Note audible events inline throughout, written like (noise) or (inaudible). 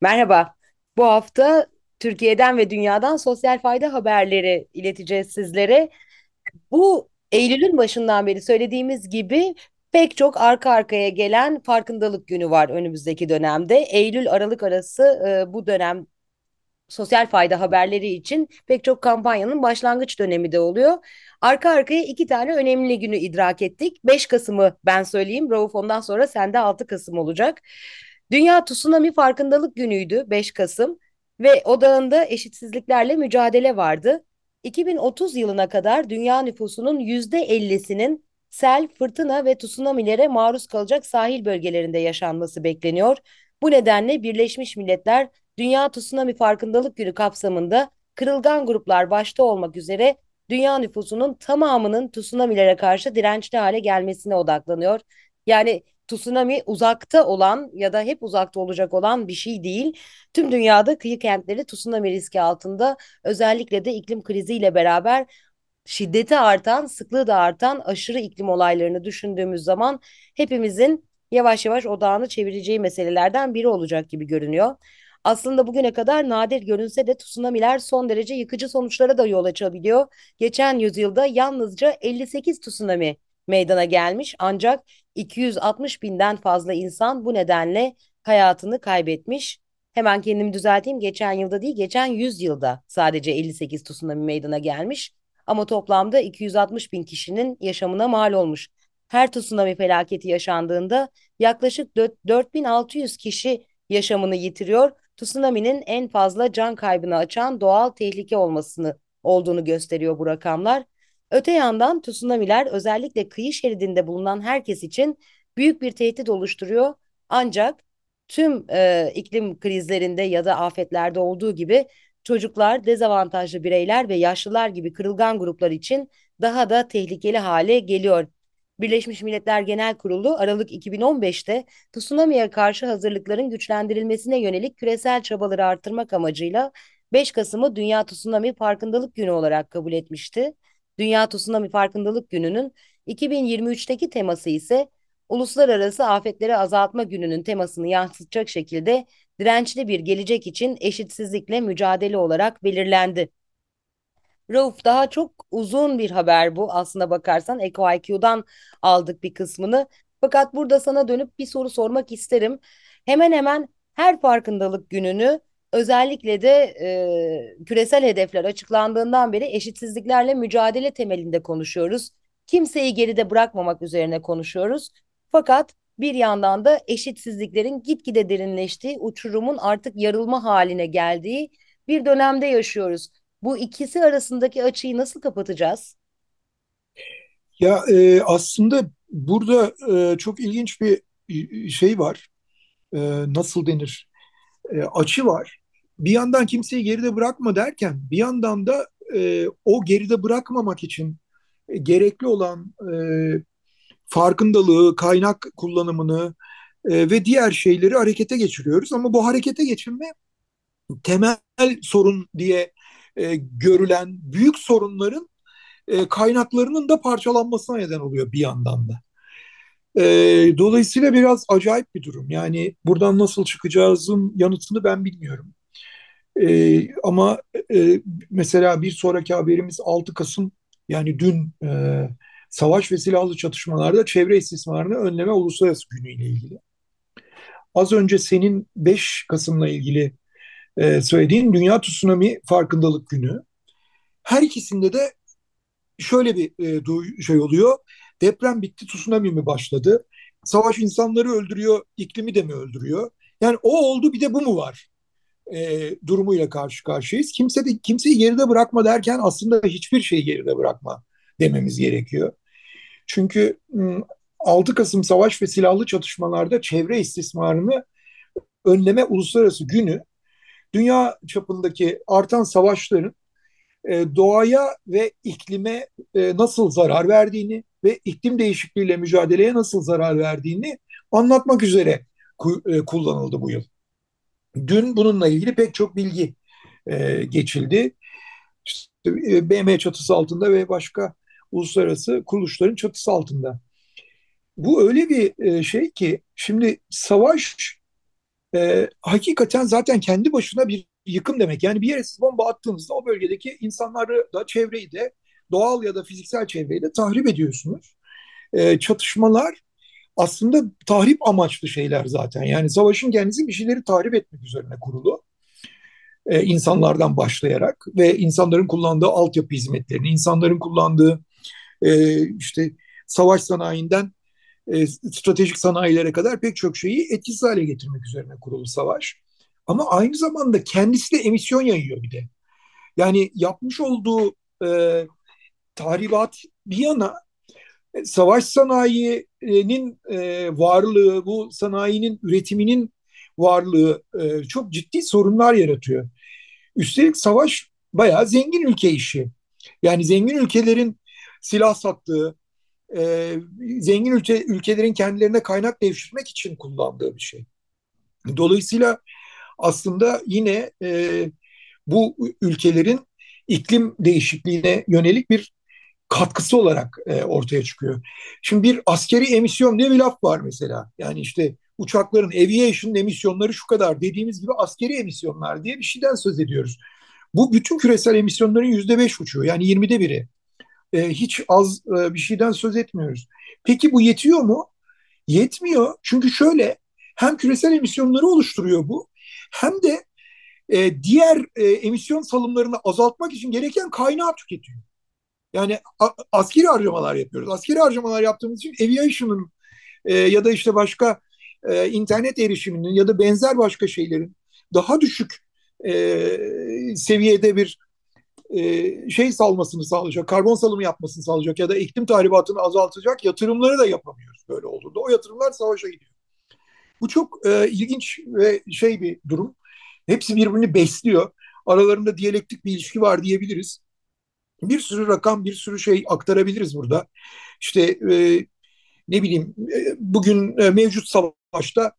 Merhaba. Bu hafta Türkiye'den ve dünyadan sosyal fayda haberleri ileteceğiz sizlere. Bu Eylül'ün başından beri söylediğimiz gibi pek çok arka arkaya gelen farkındalık günü var önümüzdeki dönemde. Eylül-Aralık arası e, bu dönem sosyal fayda haberleri için pek çok kampanyanın başlangıç dönemi de oluyor. Arka arkaya iki tane önemli günü idrak ettik. 5 Kasım'ı ben söyleyeyim. Rauf ondan sonra sende 6 Kasım olacak. Dünya Tsunami Farkındalık Günü'ydü 5 Kasım ve odağında eşitsizliklerle mücadele vardı. 2030 yılına kadar dünya nüfusunun %50'sinin sel, fırtına ve tsunamilere maruz kalacak sahil bölgelerinde yaşanması bekleniyor. Bu nedenle Birleşmiş Milletler Dünya Tsunami Farkındalık Günü kapsamında kırılgan gruplar başta olmak üzere dünya nüfusunun tamamının tsunamilere karşı dirençli hale gelmesine odaklanıyor. Yani tsunami uzakta olan ya da hep uzakta olacak olan bir şey değil. Tüm dünyada kıyı kentleri tsunami riski altında özellikle de iklim kriziyle beraber şiddeti artan, sıklığı da artan aşırı iklim olaylarını düşündüğümüz zaman hepimizin yavaş yavaş odağını çevireceği meselelerden biri olacak gibi görünüyor. Aslında bugüne kadar nadir görünse de tsunamiler son derece yıkıcı sonuçlara da yol açabiliyor. Geçen yüzyılda yalnızca 58 tsunami meydana gelmiş ancak 260 binden fazla insan bu nedenle hayatını kaybetmiş. Hemen kendimi düzelteyim. Geçen yılda değil, geçen 100 yılda sadece 58 tsunami meydana gelmiş. Ama toplamda 260 bin kişinin yaşamına mal olmuş. Her tsunami felaketi yaşandığında yaklaşık 4600 kişi yaşamını yitiriyor. Tsunami'nin en fazla can kaybını açan doğal tehlike olmasını olduğunu gösteriyor bu rakamlar. Öte yandan tsunamiler özellikle kıyı şeridinde bulunan herkes için büyük bir tehdit oluşturuyor. Ancak tüm e, iklim krizlerinde ya da afetlerde olduğu gibi çocuklar, dezavantajlı bireyler ve yaşlılar gibi kırılgan gruplar için daha da tehlikeli hale geliyor. Birleşmiş Milletler Genel Kurulu Aralık 2015'te tsunami'ye karşı hazırlıkların güçlendirilmesine yönelik küresel çabaları artırmak amacıyla 5 Kasım'ı Dünya Tsunami Farkındalık Günü olarak kabul etmişti. Dünya Tsunami Farkındalık Günü'nün 2023'teki teması ise Uluslararası Afetleri Azaltma Günü'nün temasını yansıtacak şekilde dirençli bir gelecek için eşitsizlikle mücadele olarak belirlendi. Rauf daha çok uzun bir haber bu aslında bakarsan EcoIQ'dan aldık bir kısmını. Fakat burada sana dönüp bir soru sormak isterim. Hemen hemen her farkındalık gününü özellikle de e, küresel hedefler açıklandığından beri eşitsizliklerle mücadele temelinde konuşuyoruz. Kimseyi geride bırakmamak üzerine konuşuyoruz. Fakat bir yandan da eşitsizliklerin gitgide derinleştiği, uçurumun artık yarılma haline geldiği bir dönemde yaşıyoruz. Bu ikisi arasındaki açıyı nasıl kapatacağız? Ya e, aslında burada e, çok ilginç bir şey var. E, nasıl denir? E, açı var bir yandan kimseyi geride bırakma derken bir yandan da e, o geride bırakmamak için e, gerekli olan e, farkındalığı, kaynak kullanımını e, ve diğer şeyleri harekete geçiriyoruz. Ama bu harekete geçirme temel sorun diye e, görülen büyük sorunların e, kaynaklarının da parçalanmasına neden oluyor bir yandan da. E, dolayısıyla biraz acayip bir durum. Yani buradan nasıl çıkacağızın yanıtını ben bilmiyorum. E, ama e, mesela bir sonraki haberimiz 6 Kasım yani dün e, savaş ve silahlı çatışmalarda çevre istismarını önleme uluslararası günü ile ilgili. Az önce senin 5 Kasım'la ilgili e, söylediğin Dünya Tsunami Farkındalık Günü. Her ikisinde de şöyle bir e, şey oluyor. Deprem bitti, tsunami mi başladı? Savaş insanları öldürüyor, iklimi de mi öldürüyor? Yani o oldu bir de bu mu var? E, durumuyla karşı karşıyayız. Kimse de kimseyi geride bırakma derken aslında hiçbir şeyi geride bırakma dememiz gerekiyor. Çünkü 6 Kasım savaş ve silahlı çatışmalarda çevre istismarını önleme uluslararası günü dünya çapındaki artan savaşların e, doğaya ve iklime e, nasıl zarar verdiğini ve iklim değişikliğiyle mücadeleye nasıl zarar verdiğini anlatmak üzere e, kullanıldı bu yıl. Dün bununla ilgili pek çok bilgi geçildi. İşte, BM çatısı altında ve başka uluslararası kuruluşların çatısı altında. Bu öyle bir şey ki şimdi savaş e, hakikaten zaten kendi başına bir yıkım demek. Yani bir yere siz bomba attığınızda o bölgedeki insanları da çevreyi de doğal ya da fiziksel çevreyi de tahrip ediyorsunuz. E, çatışmalar aslında tahrip amaçlı şeyler zaten. Yani savaşın kendisi bir şeyleri tahrip etmek üzerine kurulu. E, insanlardan başlayarak ve insanların kullandığı altyapı hizmetlerini, insanların kullandığı e, işte savaş sanayinden e, stratejik sanayilere kadar pek çok şeyi etkisiz hale getirmek üzerine kurulu savaş. Ama aynı zamanda kendisi de emisyon yayıyor bir de. Yani yapmış olduğu e, tahribat bir yana savaş sanayinin e, varlığı, bu sanayinin üretiminin varlığı e, çok ciddi sorunlar yaratıyor. Üstelik savaş bayağı zengin ülke işi. Yani zengin ülkelerin silah sattığı, e, zengin ülke, ülkelerin kendilerine kaynak devşirmek için kullandığı bir şey. Dolayısıyla aslında yine e, bu ülkelerin iklim değişikliğine yönelik bir katkısı olarak e, ortaya çıkıyor. Şimdi bir askeri emisyon diye bir laf var mesela. Yani işte uçakların aviation emisyonları şu kadar dediğimiz gibi askeri emisyonlar diye bir şeyden söz ediyoruz. Bu bütün küresel emisyonların yüzde beş uçuyor. Yani yirmide biri e, hiç az e, bir şeyden söz etmiyoruz. Peki bu yetiyor mu? Yetmiyor. Çünkü şöyle hem küresel emisyonları oluşturuyor bu hem de e, diğer e, emisyon salımlarını azaltmak için gereken kaynağı tüketiyor. Yani askeri harcamalar yapıyoruz. Askeri harcamalar yaptığımız için aviation'ın e, ya da işte başka e, internet erişiminin ya da benzer başka şeylerin daha düşük e, seviyede bir e, şey salmasını sağlayacak, karbon salımı yapmasını sağlayacak ya da iklim tahribatını azaltacak yatırımları da yapamıyoruz böyle olduğunda. O yatırımlar savaşa gidiyor. Bu çok e, ilginç ve şey bir durum. Hepsi birbirini besliyor. Aralarında diyalektik bir ilişki var diyebiliriz. Bir sürü rakam, bir sürü şey aktarabiliriz burada. İşte e, ne bileyim e, bugün e, mevcut savaşta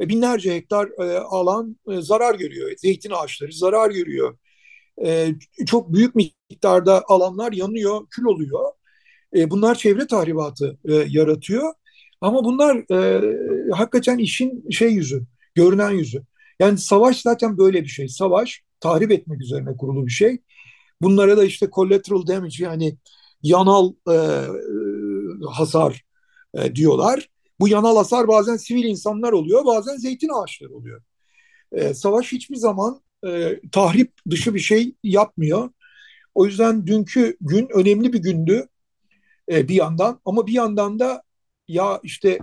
e, binlerce hektar e, alan e, zarar görüyor. Zeytin ağaçları zarar görüyor e, çok büyük miktarda alanlar yanıyor, kül oluyor. E, bunlar çevre tahribatı e, yaratıyor. Ama bunlar e, hakikaten işin şey yüzü, görünen yüzü. Yani savaş zaten böyle bir şey. Savaş tahrip etmek üzerine kurulu bir şey. Bunlara da işte collateral damage yani yanal e, hasar e, diyorlar. Bu yanal hasar bazen sivil insanlar oluyor, bazen zeytin ağaçları oluyor. E, savaş hiçbir zaman e, tahrip dışı bir şey yapmıyor. O yüzden dünkü gün önemli bir gündü e, bir yandan ama bir yandan da ya işte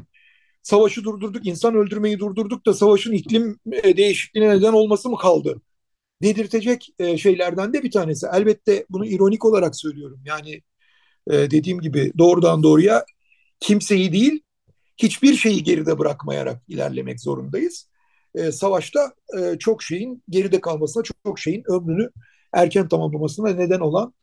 savaşı durdurduk, insan öldürmeyi durdurduk da savaşın iklim e, değişikliğine neden olması mı kaldı? Dedirtecek e, şeylerden de bir tanesi. Elbette bunu ironik olarak söylüyorum. Yani e, dediğim gibi doğrudan doğruya kimseyi değil, hiçbir şeyi geride bırakmayarak ilerlemek zorundayız e, savaşta e, çok şeyin geride kalmasına, çok, çok şeyin ömrünü erken tamamlamasına neden olan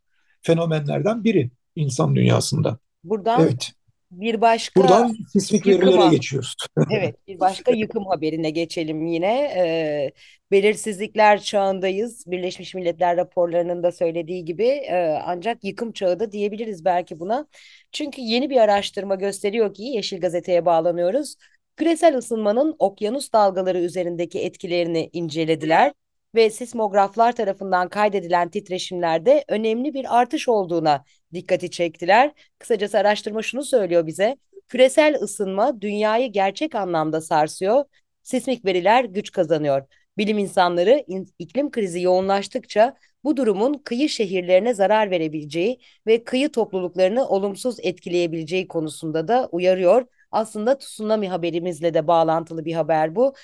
fenomenlerden biri insan dünyasında. Buradan evet. Bir başka Buradan sismik verilere geçiyoruz. (laughs) evet, bir başka yıkım haberine geçelim yine. Ee, belirsizlikler çağındayız. Birleşmiş Milletler raporlarının da söylediği gibi e, ancak yıkım çağı da diyebiliriz belki buna. Çünkü yeni bir araştırma gösteriyor ki Yeşil Gazete'ye bağlanıyoruz küresel ısınmanın okyanus dalgaları üzerindeki etkilerini incelediler ve sismograflar tarafından kaydedilen titreşimlerde önemli bir artış olduğuna dikkati çektiler. Kısacası araştırma şunu söylüyor bize. Küresel ısınma dünyayı gerçek anlamda sarsıyor. Sismik veriler güç kazanıyor. Bilim insanları iklim krizi yoğunlaştıkça bu durumun kıyı şehirlerine zarar verebileceği ve kıyı topluluklarını olumsuz etkileyebileceği konusunda da uyarıyor. Aslında tsunami haberimizle de bağlantılı bir haber bu.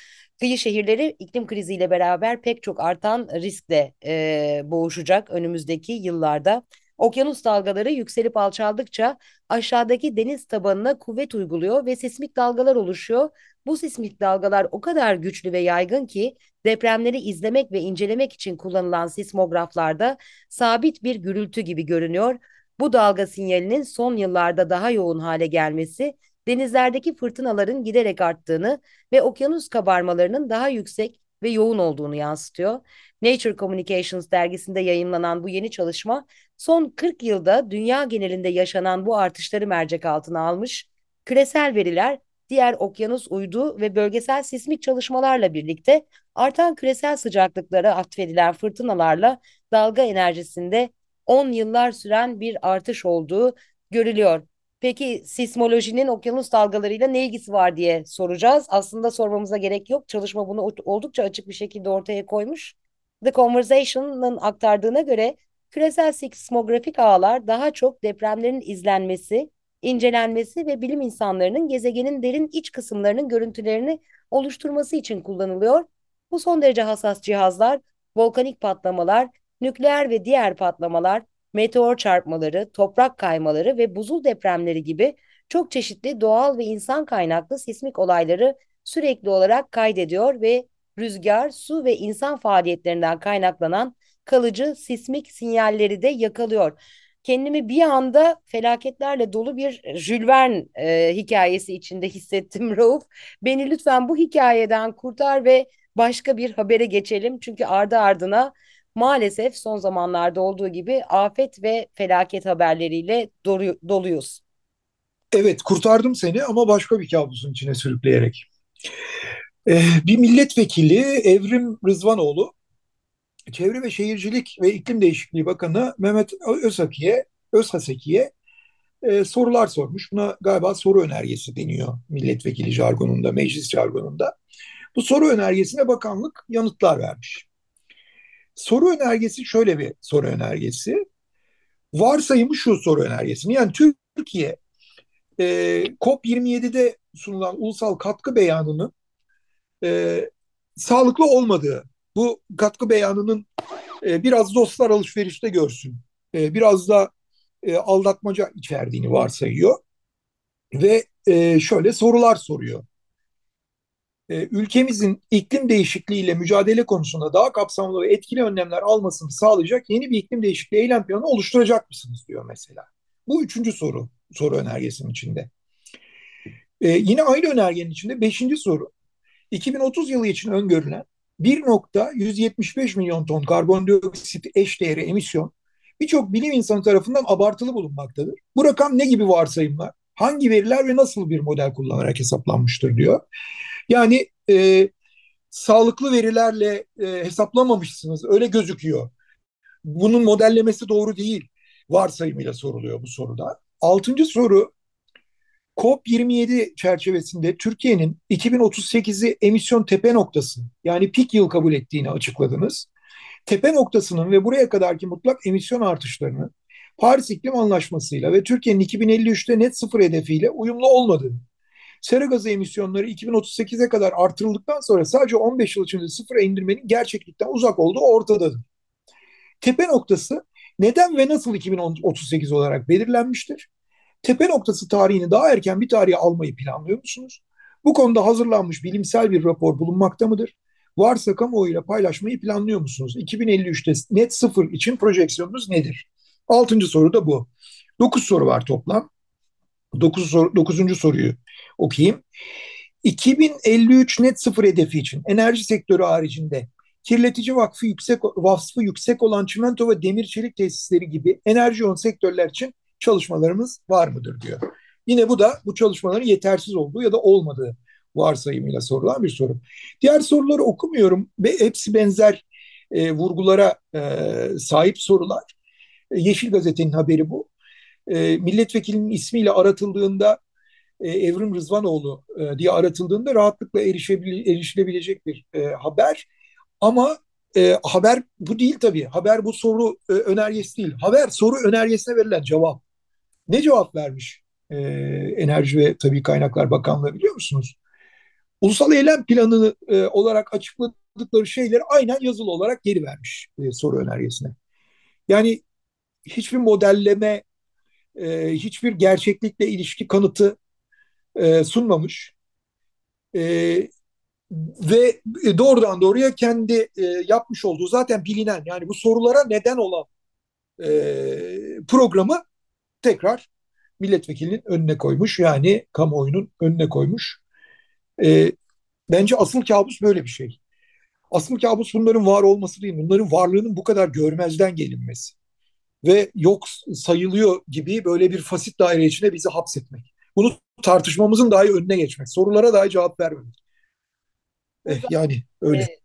Kıyı şehirleri iklim kriziyle beraber pek çok artan riskle e, boğuşacak önümüzdeki yıllarda. Okyanus dalgaları yükselip alçaldıkça aşağıdaki deniz tabanına kuvvet uyguluyor ve sismik dalgalar oluşuyor. Bu sismik dalgalar o kadar güçlü ve yaygın ki depremleri izlemek ve incelemek için kullanılan sismograflarda sabit bir gürültü gibi görünüyor. Bu dalga sinyalinin son yıllarda daha yoğun hale gelmesi, denizlerdeki fırtınaların giderek arttığını ve okyanus kabarmalarının daha yüksek ve yoğun olduğunu yansıtıyor. Nature Communications dergisinde yayınlanan bu yeni çalışma son 40 yılda dünya genelinde yaşanan bu artışları mercek altına almış. Küresel veriler diğer okyanus uydu ve bölgesel sismik çalışmalarla birlikte artan küresel sıcaklıklara atfedilen fırtınalarla dalga enerjisinde 10 yıllar süren bir artış olduğu görülüyor. Peki sismolojinin okyanus dalgalarıyla ne ilgisi var diye soracağız. Aslında sormamıza gerek yok. Çalışma bunu oldukça açık bir şekilde ortaya koymuş. The Conversation'ın aktardığına göre küresel sismografik ağlar daha çok depremlerin izlenmesi, incelenmesi ve bilim insanlarının gezegenin derin iç kısımlarının görüntülerini oluşturması için kullanılıyor. Bu son derece hassas cihazlar, volkanik patlamalar, nükleer ve diğer patlamalar, meteor çarpmaları, toprak kaymaları ve buzul depremleri gibi çok çeşitli doğal ve insan kaynaklı sismik olayları sürekli olarak kaydediyor ve rüzgar, su ve insan faaliyetlerinden kaynaklanan kalıcı sismik sinyalleri de yakalıyor. Kendimi bir anda felaketlerle dolu bir Jules Verne e, hikayesi içinde hissettim (laughs) Rauf. Beni lütfen bu hikayeden kurtar ve başka bir habere geçelim. Çünkü ardı ardına maalesef son zamanlarda olduğu gibi afet ve felaket haberleriyle dolu, doluyuz. Evet kurtardım seni ama başka bir kabusun içine sürükleyerek. Ee, bir milletvekili Evrim Rızvanoğlu Çevre ve Şehircilik ve İklim Değişikliği Bakanı Mehmet Özhaki'ye Özhaseki'ye e, sorular sormuş. Buna galiba soru önergesi deniyor milletvekili jargonunda, meclis jargonunda. Bu soru önergesine bakanlık yanıtlar vermiş. Soru önergesi şöyle bir soru önergesi. Varsayımı şu soru önergesini. Yani Türkiye e, COP27'de sunulan ulusal katkı beyanının e, sağlıklı olmadığı, bu katkı beyanının e, biraz dostlar alışverişte görsün, e, biraz da e, aldatmaca içerdiğini varsayıyor ve e, şöyle sorular soruyor. E, ülkemizin iklim değişikliğiyle mücadele konusunda daha kapsamlı ve etkili önlemler almasını sağlayacak yeni bir iklim değişikliği eylem planı oluşturacak mısınız diyor mesela. Bu üçüncü soru, soru önergesinin içinde. E, yine aynı önergenin içinde beşinci soru. 2030 yılı için öngörülen 1.175 milyon ton karbondioksit eşdeğeri emisyon birçok bilim insanı tarafından abartılı bulunmaktadır. Bu rakam ne gibi varsayımlar, hangi veriler ve nasıl bir model kullanarak hesaplanmıştır diyor. Yani e, sağlıklı verilerle e, hesaplamamışsınız öyle gözüküyor. Bunun modellemesi doğru değil varsayımıyla soruluyor bu soruda. Altıncı soru COP27 çerçevesinde Türkiye'nin 2038'i emisyon tepe noktası yani pik yıl kabul ettiğini açıkladınız. Tepe noktasının ve buraya kadarki mutlak emisyon artışlarının Paris İklim Anlaşması'yla ve Türkiye'nin 2053'te net sıfır hedefiyle uyumlu olmadığını, sera gazı emisyonları 2038'e kadar artırıldıktan sonra sadece 15 yıl içinde sıfıra indirmenin gerçeklikten uzak olduğu ortadadır. Tepe noktası neden ve nasıl 2038 olarak belirlenmiştir? Tepe noktası tarihini daha erken bir tarihe almayı planlıyor musunuz? Bu konuda hazırlanmış bilimsel bir rapor bulunmakta mıdır? Varsa kamuoyuyla paylaşmayı planlıyor musunuz? 2053'te net sıfır için projeksiyonunuz nedir? Altıncı soru da bu. Dokuz soru var toplam. Dokuz soru, dokuzuncu soruyu okuyayım. 2053 net sıfır hedefi için enerji sektörü haricinde kirletici vakfı yüksek, vasfı yüksek olan çimento ve demir çelik tesisleri gibi enerji yoğun sektörler için çalışmalarımız var mıdır diyor. Yine bu da bu çalışmaların yetersiz olduğu ya da olmadığı varsayımıyla sorulan bir soru. Diğer soruları okumuyorum ve hepsi benzer e, vurgulara e, sahip sorular. E, Yeşil Gazete'nin haberi bu. E, milletvekilinin ismiyle aratıldığında e, Evrim Rızvanoğlu e, diye aratıldığında rahatlıkla erişilebilecek bir e, haber. Ama e, haber bu değil tabii. Haber bu soru e, önergesi değil. Haber soru önergesine verilen cevap. Ne cevap vermiş e, Enerji ve Tabii Kaynaklar Bakanlığı biliyor musunuz? Ulusal eylem planı e, olarak açıkladıkları şeyleri aynen yazılı olarak geri vermiş e, soru önergesine. Yani hiçbir modelleme, e, hiçbir gerçeklikle ilişki kanıtı e, sunmamış. E, ve doğrudan doğruya kendi e, yapmış olduğu zaten bilinen yani bu sorulara neden olan e, programı tekrar milletvekilinin önüne koymuş. Yani kamuoyunun önüne koymuş. E, bence asıl kabus böyle bir şey. Asıl kabus bunların var olması değil, bunların varlığının bu kadar görmezden gelinmesi ve yok sayılıyor gibi böyle bir fasit daire içine bizi hapsetmek. Bunu tartışmamızın dahi önüne geçmek, sorulara dahi cevap vermemek. Eh, yani öyle. E,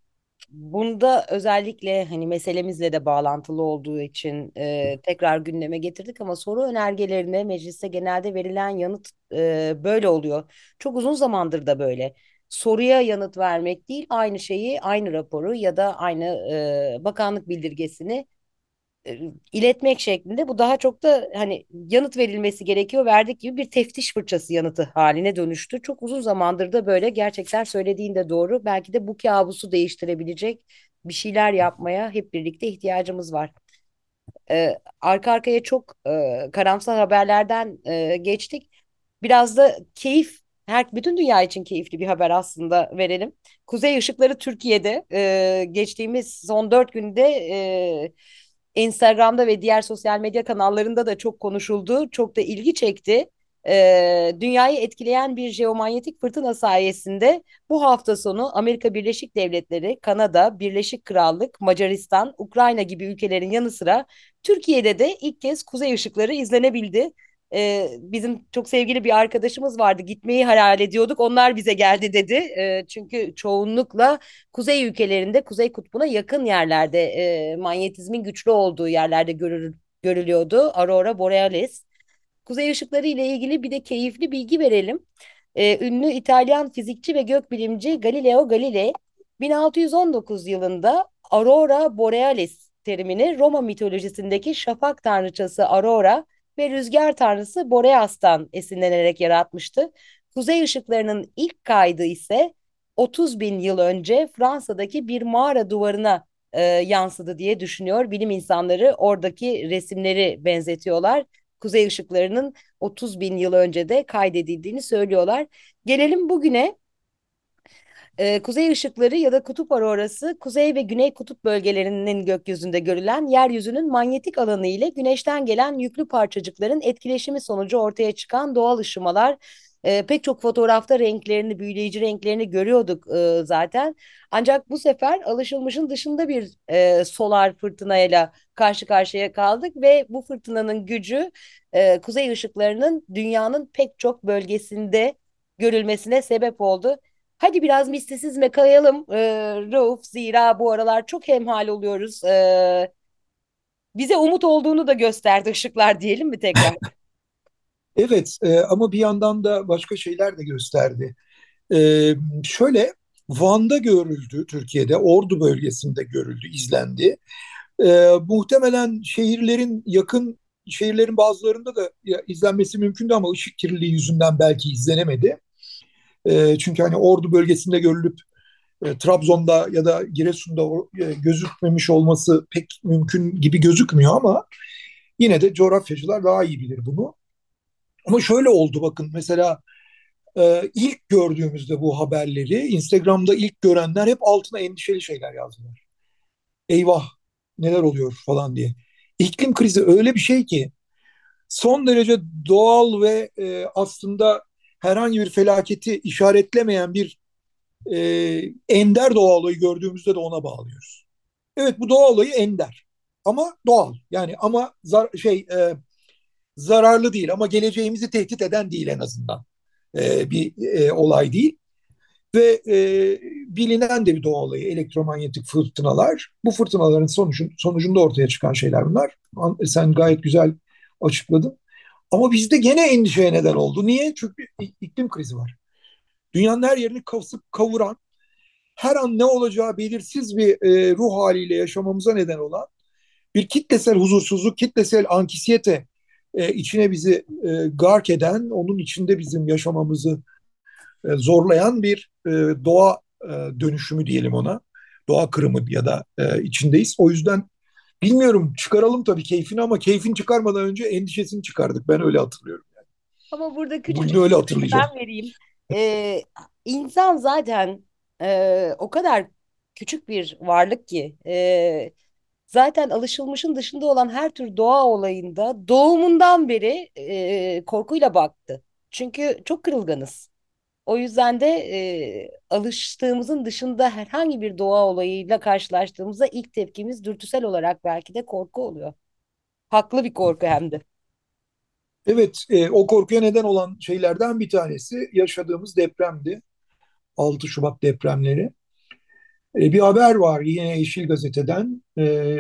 bunda özellikle hani meselemizle de bağlantılı olduğu için e, tekrar gündeme getirdik ama soru önergelerine mecliste genelde verilen yanıt e, böyle oluyor. Çok uzun zamandır da böyle. Soruya yanıt vermek değil, aynı şeyi, aynı raporu ya da aynı e, bakanlık bildirgesini iletmek şeklinde. Bu daha çok da hani yanıt verilmesi gerekiyor. Verdik gibi bir teftiş fırçası yanıtı haline dönüştü. Çok uzun zamandır da böyle gerçekten söylediğin de doğru. Belki de bu kabusu değiştirebilecek bir şeyler yapmaya hep birlikte ihtiyacımız var. Ee, arka arkaya çok e, karamsar haberlerden e, geçtik. Biraz da keyif her bütün dünya için keyifli bir haber aslında verelim. Kuzey Işıkları Türkiye'de e, geçtiğimiz son dört günde e, Instagram'da ve diğer sosyal medya kanallarında da çok konuşuldu. Çok da ilgi çekti. Ee, dünyayı etkileyen bir jeomanyetik fırtına sayesinde bu hafta sonu Amerika Birleşik Devletleri, Kanada, Birleşik Krallık, Macaristan, Ukrayna gibi ülkelerin yanı sıra Türkiye'de de ilk kez kuzey ışıkları izlenebildi e, bizim çok sevgili bir arkadaşımız vardı. Gitmeyi hayal ediyorduk. Onlar bize geldi dedi. E, çünkü çoğunlukla kuzey ülkelerinde Kuzey Kutbu'na yakın yerlerde e, manyetizmin güçlü olduğu yerlerde görül, görülüyordu. Aurora Borealis. Kuzey ışıkları ile ilgili bir de keyifli bilgi verelim. E, ünlü İtalyan fizikçi ve gökbilimci Galileo Galilei 1619 yılında Aurora Borealis terimini Roma mitolojisindeki şafak tanrıçası Aurora ve rüzgar tanrısı Boreas'tan esinlenerek yaratmıştı. Kuzey ışıklarının ilk kaydı ise 30 bin yıl önce Fransa'daki bir mağara duvarına e, yansıdı diye düşünüyor. Bilim insanları oradaki resimleri benzetiyorlar. Kuzey ışıklarının 30 bin yıl önce de kaydedildiğini söylüyorlar. Gelelim bugüne e, kuzey ışıkları ya da kutup aurorası kuzey ve güney kutup bölgelerinin gökyüzünde görülen yeryüzünün manyetik alanı ile güneşten gelen yüklü parçacıkların etkileşimi sonucu ortaya çıkan doğal ışımalar. E, pek çok fotoğrafta renklerini, büyüleyici renklerini görüyorduk e, zaten. Ancak bu sefer alışılmışın dışında bir e, solar fırtınayla karşı karşıya kaldık ve bu fırtınanın gücü e, kuzey ışıklarının dünyanın pek çok bölgesinde görülmesine sebep oldu. Hadi biraz mistisizme kayalım e, Rauf. Zira bu aralar çok hemhal oluyoruz. E, bize umut olduğunu da gösterdi ışıklar diyelim mi tekrar? (laughs) Evet e, ama bir yandan da başka şeyler de gösterdi. E, şöyle Van'da görüldü Türkiye'de, Ordu bölgesinde görüldü, izlendi. E, muhtemelen şehirlerin yakın şehirlerin bazılarında da izlenmesi mümkündü ama ışık kirliliği yüzünden belki izlenemedi. E, çünkü hani Ordu bölgesinde görülüp e, Trabzon'da ya da Giresun'da e, gözükmemiş olması pek mümkün gibi gözükmüyor ama yine de coğrafyacılar daha iyi bilir bunu. Ama şöyle oldu bakın mesela e, ilk gördüğümüzde bu haberleri Instagram'da ilk görenler hep altına endişeli şeyler yazdılar. Eyvah neler oluyor falan diye. İklim krizi öyle bir şey ki son derece doğal ve e, aslında herhangi bir felaketi işaretlemeyen bir e, ender doğa olayı gördüğümüzde de ona bağlıyoruz. Evet bu doğa olayı ender ama doğal yani ama zar, şey e, zararlı değil ama geleceğimizi tehdit eden değil en azından e, bir e, olay değil. Ve e, bilinen de bir doğa olayı elektromanyetik fırtınalar. Bu fırtınaların sonucun, sonucunda ortaya çıkan şeyler bunlar. Sen gayet güzel açıkladın. Ama bizde gene endişeye neden oldu. Niye? Çünkü iklim krizi var. Dünyanın her yerini kasıp kavuran, her an ne olacağı belirsiz bir e, ruh haliyle yaşamamıza neden olan bir kitlesel huzursuzluk, kitlesel ankisiyete e, içine bizi e, gark eden, onun içinde bizim yaşamamızı e, zorlayan bir e, doğa e, dönüşümü diyelim ona. Doğa kırımı ya da e, içindeyiz. O yüzden Bilmiyorum çıkaralım tabii keyfini ama keyfini çıkarmadan önce endişesini çıkardık. Ben öyle hatırlıyorum. Ama burada küçücük Bugün öyle hatırlayacağım. ben vereyim. Ee, insan zaten e, o kadar küçük bir varlık ki e, zaten alışılmışın dışında olan her tür doğa olayında doğumundan beri e, korkuyla baktı. Çünkü çok kırılganız. O yüzden de e, alıştığımızın dışında herhangi bir doğa olayıyla karşılaştığımızda ilk tepkimiz dürtüsel olarak belki de korku oluyor. Haklı bir korku hem de. Evet, e, o korkuya neden olan şeylerden bir tanesi yaşadığımız depremdi. 6 Şubat depremleri. E, bir haber var yine Yeşil Gazete'den. E,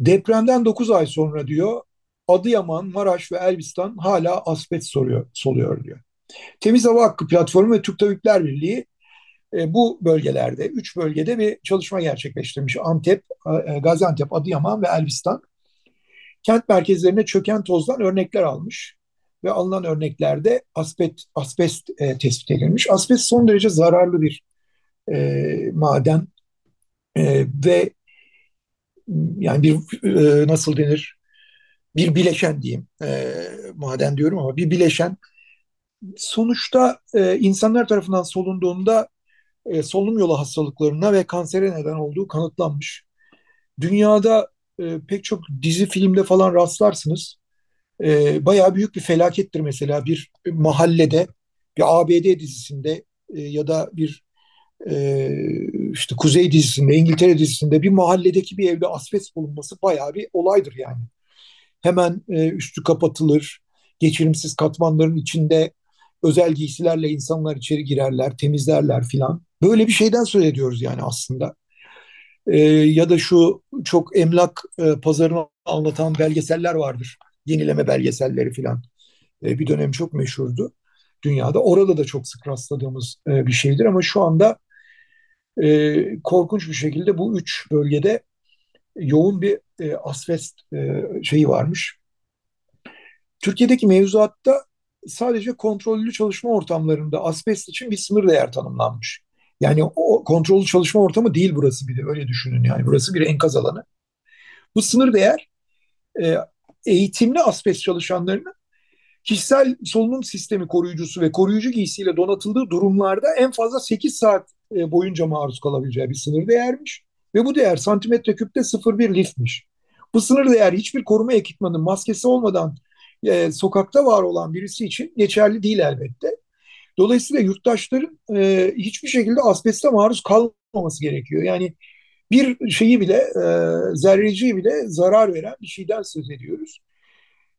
depremden 9 ay sonra diyor Adıyaman, Maraş ve Elbistan hala asbest soruyor, soluyor diyor. Temiz Hava Hakkı Platformu ve Türk Tabipler Birliği e, bu bölgelerde, üç bölgede bir çalışma gerçekleştirmiş. Antep, e, Gaziantep, Adıyaman ve Elbistan. Kent merkezlerine çöken tozdan örnekler almış ve alınan örneklerde asbest, asbest e, tespit edilmiş. Asbest son derece zararlı bir e, maden e, ve yani bir e, nasıl denir bir bileşen diyeyim e, maden diyorum ama bir bileşen sonuçta e, insanlar tarafından solunduğunda e, solunum yolu hastalıklarına ve kansere neden olduğu kanıtlanmış. Dünyada e, pek çok dizi filmde falan rastlarsınız. E, bayağı büyük bir felakettir mesela bir mahallede, bir ABD dizisinde e, ya da bir e, işte Kuzey dizisinde, İngiltere dizisinde bir mahalledeki bir evde asbest bulunması bayağı bir olaydır yani. Hemen e, üstü kapatılır, geçirimsiz katmanların içinde özel giysilerle insanlar içeri girerler, temizlerler filan. Böyle bir şeyden söz ediyoruz yani aslında. E, ya da şu çok emlak e, pazarını anlatan belgeseller vardır. Yenileme belgeselleri filan. E, bir dönem çok meşhurdu dünyada. Orada da çok sık rastladığımız e, bir şeydir ama şu anda e, korkunç bir şekilde bu üç bölgede yoğun bir e, asbest e, şeyi varmış. Türkiye'deki mevzuatta sadece kontrollü çalışma ortamlarında asbest için bir sınır değer tanımlanmış. Yani o kontrollü çalışma ortamı değil burası bir de öyle düşünün yani burası bir enkaz alanı. Bu sınır değer e, eğitimli asbest çalışanlarının kişisel solunum sistemi koruyucusu ve koruyucu giysiyle donatıldığı durumlarda en fazla 8 saat e, boyunca maruz kalabileceği bir sınır değermiş. Ve bu değer santimetre küpte 0,1 liftmiş. Bu sınır değer hiçbir koruma ekipmanı maskesi olmadan e, sokakta var olan birisi için geçerli değil elbette. Dolayısıyla yurttaşların e, hiçbir şekilde asbeste maruz kalmaması gerekiyor. Yani bir şeyi bile, e, zerreciyi bile zarar veren bir şeyden söz ediyoruz.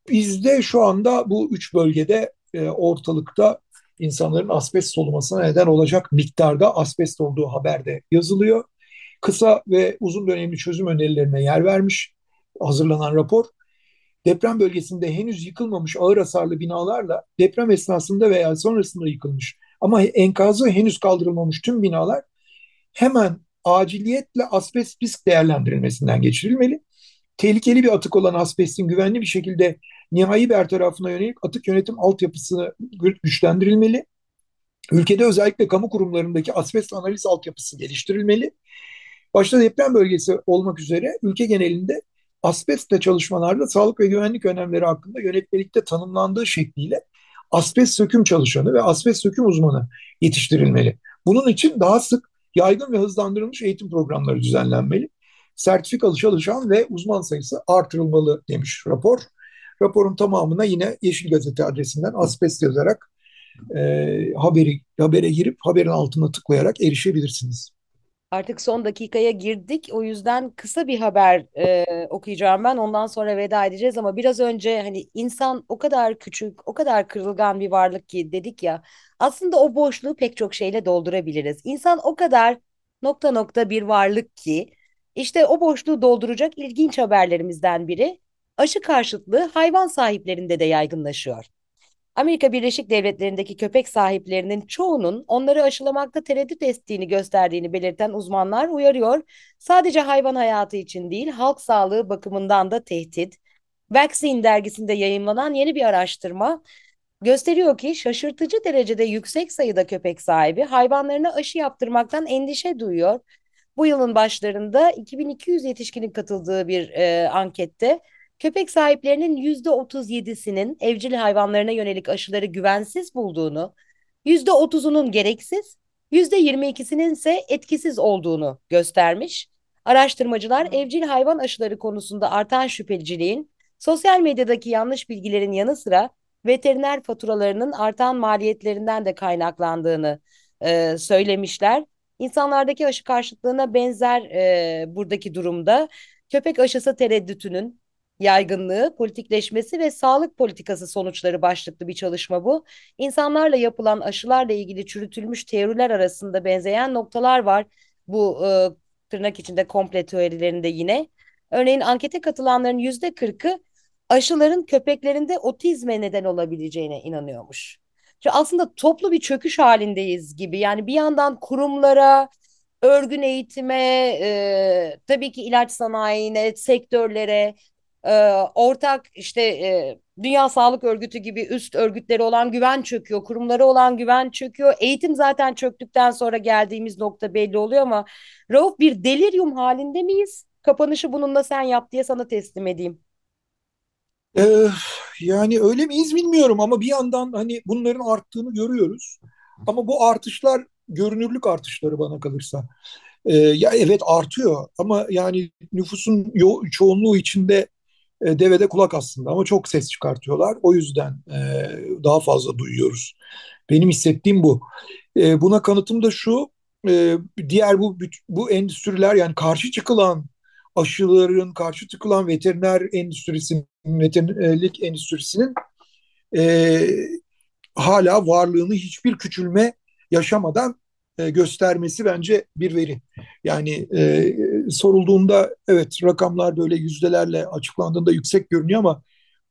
Bizde şu anda bu üç bölgede e, ortalıkta insanların asbest solumasına neden olacak miktarda asbest olduğu haberde yazılıyor. Kısa ve uzun dönemli çözüm önerilerine yer vermiş hazırlanan rapor. Deprem bölgesinde henüz yıkılmamış ağır hasarlı binalarla deprem esnasında veya sonrasında yıkılmış ama enkazı henüz kaldırılmamış tüm binalar hemen aciliyetle asbest risk değerlendirilmesinden geçirilmeli. Tehlikeli bir atık olan asbestin güvenli bir şekilde nihai bertarafına yönelik atık yönetim altyapısını güçlendirilmeli. Ülkede özellikle kamu kurumlarındaki asbest analiz altyapısı geliştirilmeli. Başta deprem bölgesi olmak üzere ülke genelinde asbestle çalışmalarda sağlık ve güvenlik önemleri hakkında yönetmelikte tanımlandığı şekliyle asbest söküm çalışanı ve asbest söküm uzmanı yetiştirilmeli. Bunun için daha sık yaygın ve hızlandırılmış eğitim programları düzenlenmeli. Sertifikalı çalışan ve uzman sayısı artırılmalı demiş rapor. Raporun tamamına yine Yeşil Gazete adresinden asbest yazarak e, haberi habere girip haberin altına tıklayarak erişebilirsiniz. Artık son dakikaya girdik. O yüzden kısa bir haber e, okuyacağım ben. Ondan sonra veda edeceğiz ama biraz önce hani insan o kadar küçük, o kadar kırılgan bir varlık ki dedik ya. Aslında o boşluğu pek çok şeyle doldurabiliriz. İnsan o kadar nokta nokta bir varlık ki işte o boşluğu dolduracak ilginç haberlerimizden biri aşı karşıtlığı hayvan sahiplerinde de yaygınlaşıyor. Amerika Birleşik Devletleri'ndeki köpek sahiplerinin çoğunun onları aşılamakta tereddüt ettiğini gösterdiğini belirten uzmanlar uyarıyor. Sadece hayvan hayatı için değil, halk sağlığı bakımından da tehdit. Vaccine dergisinde yayınlanan yeni bir araştırma gösteriyor ki şaşırtıcı derecede yüksek sayıda köpek sahibi hayvanlarına aşı yaptırmaktan endişe duyuyor. bu yılın başlarında 2200 yetişkinin katıldığı bir e, ankette köpek sahiplerinin %37'sinin evcil hayvanlarına yönelik aşıları güvensiz bulduğunu, %30'unun gereksiz, %22'sinin ise etkisiz olduğunu göstermiş. Araştırmacılar evcil hayvan aşıları konusunda artan şüpheliciliğin sosyal medyadaki yanlış bilgilerin yanı sıra veteriner faturalarının artan maliyetlerinden de kaynaklandığını e, söylemişler. İnsanlardaki aşı karşıtlığına benzer e, buradaki durumda köpek aşısı tereddütünün yaygınlığı, politikleşmesi ve sağlık politikası sonuçları başlıklı bir çalışma bu. İnsanlarla yapılan aşılarla ilgili çürütülmüş teoriler arasında benzeyen noktalar var. Bu e, tırnak içinde komple teorilerinde yine. Örneğin ankete katılanların yüzde kırkı aşıların köpeklerinde otizme neden olabileceğine inanıyormuş. Şimdi aslında toplu bir çöküş halindeyiz gibi. Yani bir yandan kurumlara, örgün eğitime, e, tabii ki ilaç sanayine, sektörlere, e, ortak işte e, Dünya Sağlık Örgütü gibi üst örgütleri olan güven çöküyor, kurumları olan güven çöküyor. Eğitim zaten çöktükten sonra geldiğimiz nokta belli oluyor ama Rauf bir delirium halinde miyiz? Kapanışı bununla sen yap diye sana teslim edeyim. Ee, yani öyle miyiz bilmiyorum ama bir yandan hani bunların arttığını görüyoruz. Ama bu artışlar görünürlük artışları bana kalırsa. Ee, ya evet artıyor ama yani nüfusun yo- çoğunluğu içinde e, devede kulak aslında ama çok ses çıkartıyorlar. O yüzden e, daha fazla duyuyoruz. Benim hissettiğim bu. E, buna kanıtım da şu, e, diğer bu bu endüstriler yani karşı çıkılan aşıların karşı çıkılan veteriner endüstrisinin, veterinerlik endüstrisinin e, hala varlığını hiçbir küçülme yaşamadan e, göstermesi bence bir veri. Yani e, sorulduğunda evet rakamlar böyle yüzdelerle açıklandığında yüksek görünüyor ama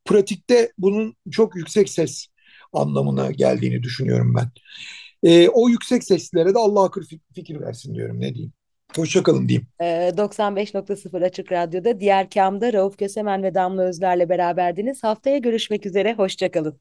pratikte bunun çok yüksek ses anlamına geldiğini düşünüyorum ben. E, o yüksek seslere de Allah akıl fikir versin diyorum ne diyeyim. Hoşçakalın diyeyim. E, 95.0 Açık Radyo'da diğer kamda Rauf Kösemen ve Damla Özler'le beraberdiniz. Haftaya görüşmek üzere. Hoşçakalın.